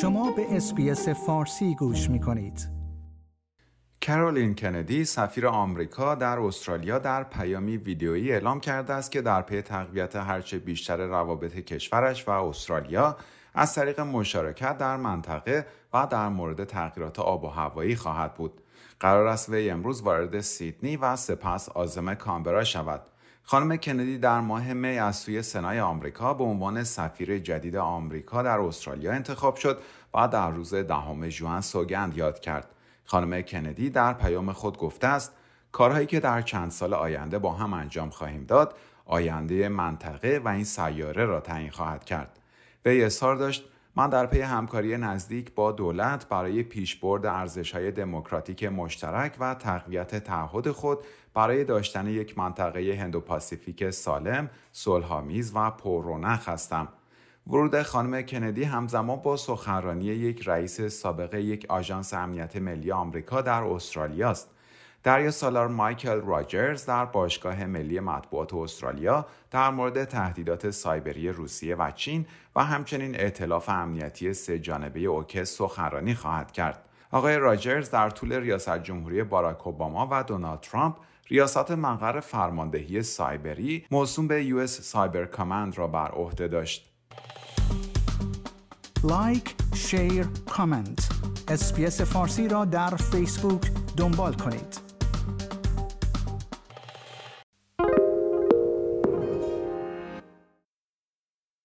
شما به SBS فارسی گوش می کنید. کرولین کندی سفیر آمریکا در استرالیا در پیامی ویدیویی اعلام کرده است که در پی تقویت هرچه بیشتر روابط کشورش و استرالیا از طریق مشارکت در منطقه و در مورد تغییرات آب و هوایی خواهد بود. قرار است وی امروز وارد سیدنی و سپس عازم کانبرا شود. خانم کندی در ماه می از سوی سنای آمریکا به عنوان سفیر جدید آمریکا در استرالیا انتخاب شد و در روز دهم ژوئن سوگند یاد کرد. خانم کندی در پیام خود گفته است کارهایی که در چند سال آینده با هم انجام خواهیم داد آینده منطقه و این سیاره را تعیین خواهد کرد. وی اظهار داشت من در پی همکاری نزدیک با دولت برای پیشبرد ارزش‌های دموکراتیک مشترک و تقویت تعهد خود برای داشتن یک منطقه هندوپاسیفیک سالم، صلحآمیز و پررونق هستم. ورود خانم کندی همزمان با سخنرانی یک رئیس سابق یک آژانس امنیت ملی آمریکا در استرالیا است. دریا سالار مایکل راجرز در باشگاه ملی مطبوعات استرالیا در مورد تهدیدات سایبری روسیه و چین و همچنین ائتلاف امنیتی سه جانبه AUKUS سخنرانی خواهد کرد. آقای راجرز در طول ریاست جمهوری باراک اوباما و دونالد ترامپ ریاست مقر فرماندهی سایبری موسوم به US Cyber Command را بر عهده داشت. Like، Share، Comment. SBS فارسی را در فیسبوک دنبال کنید.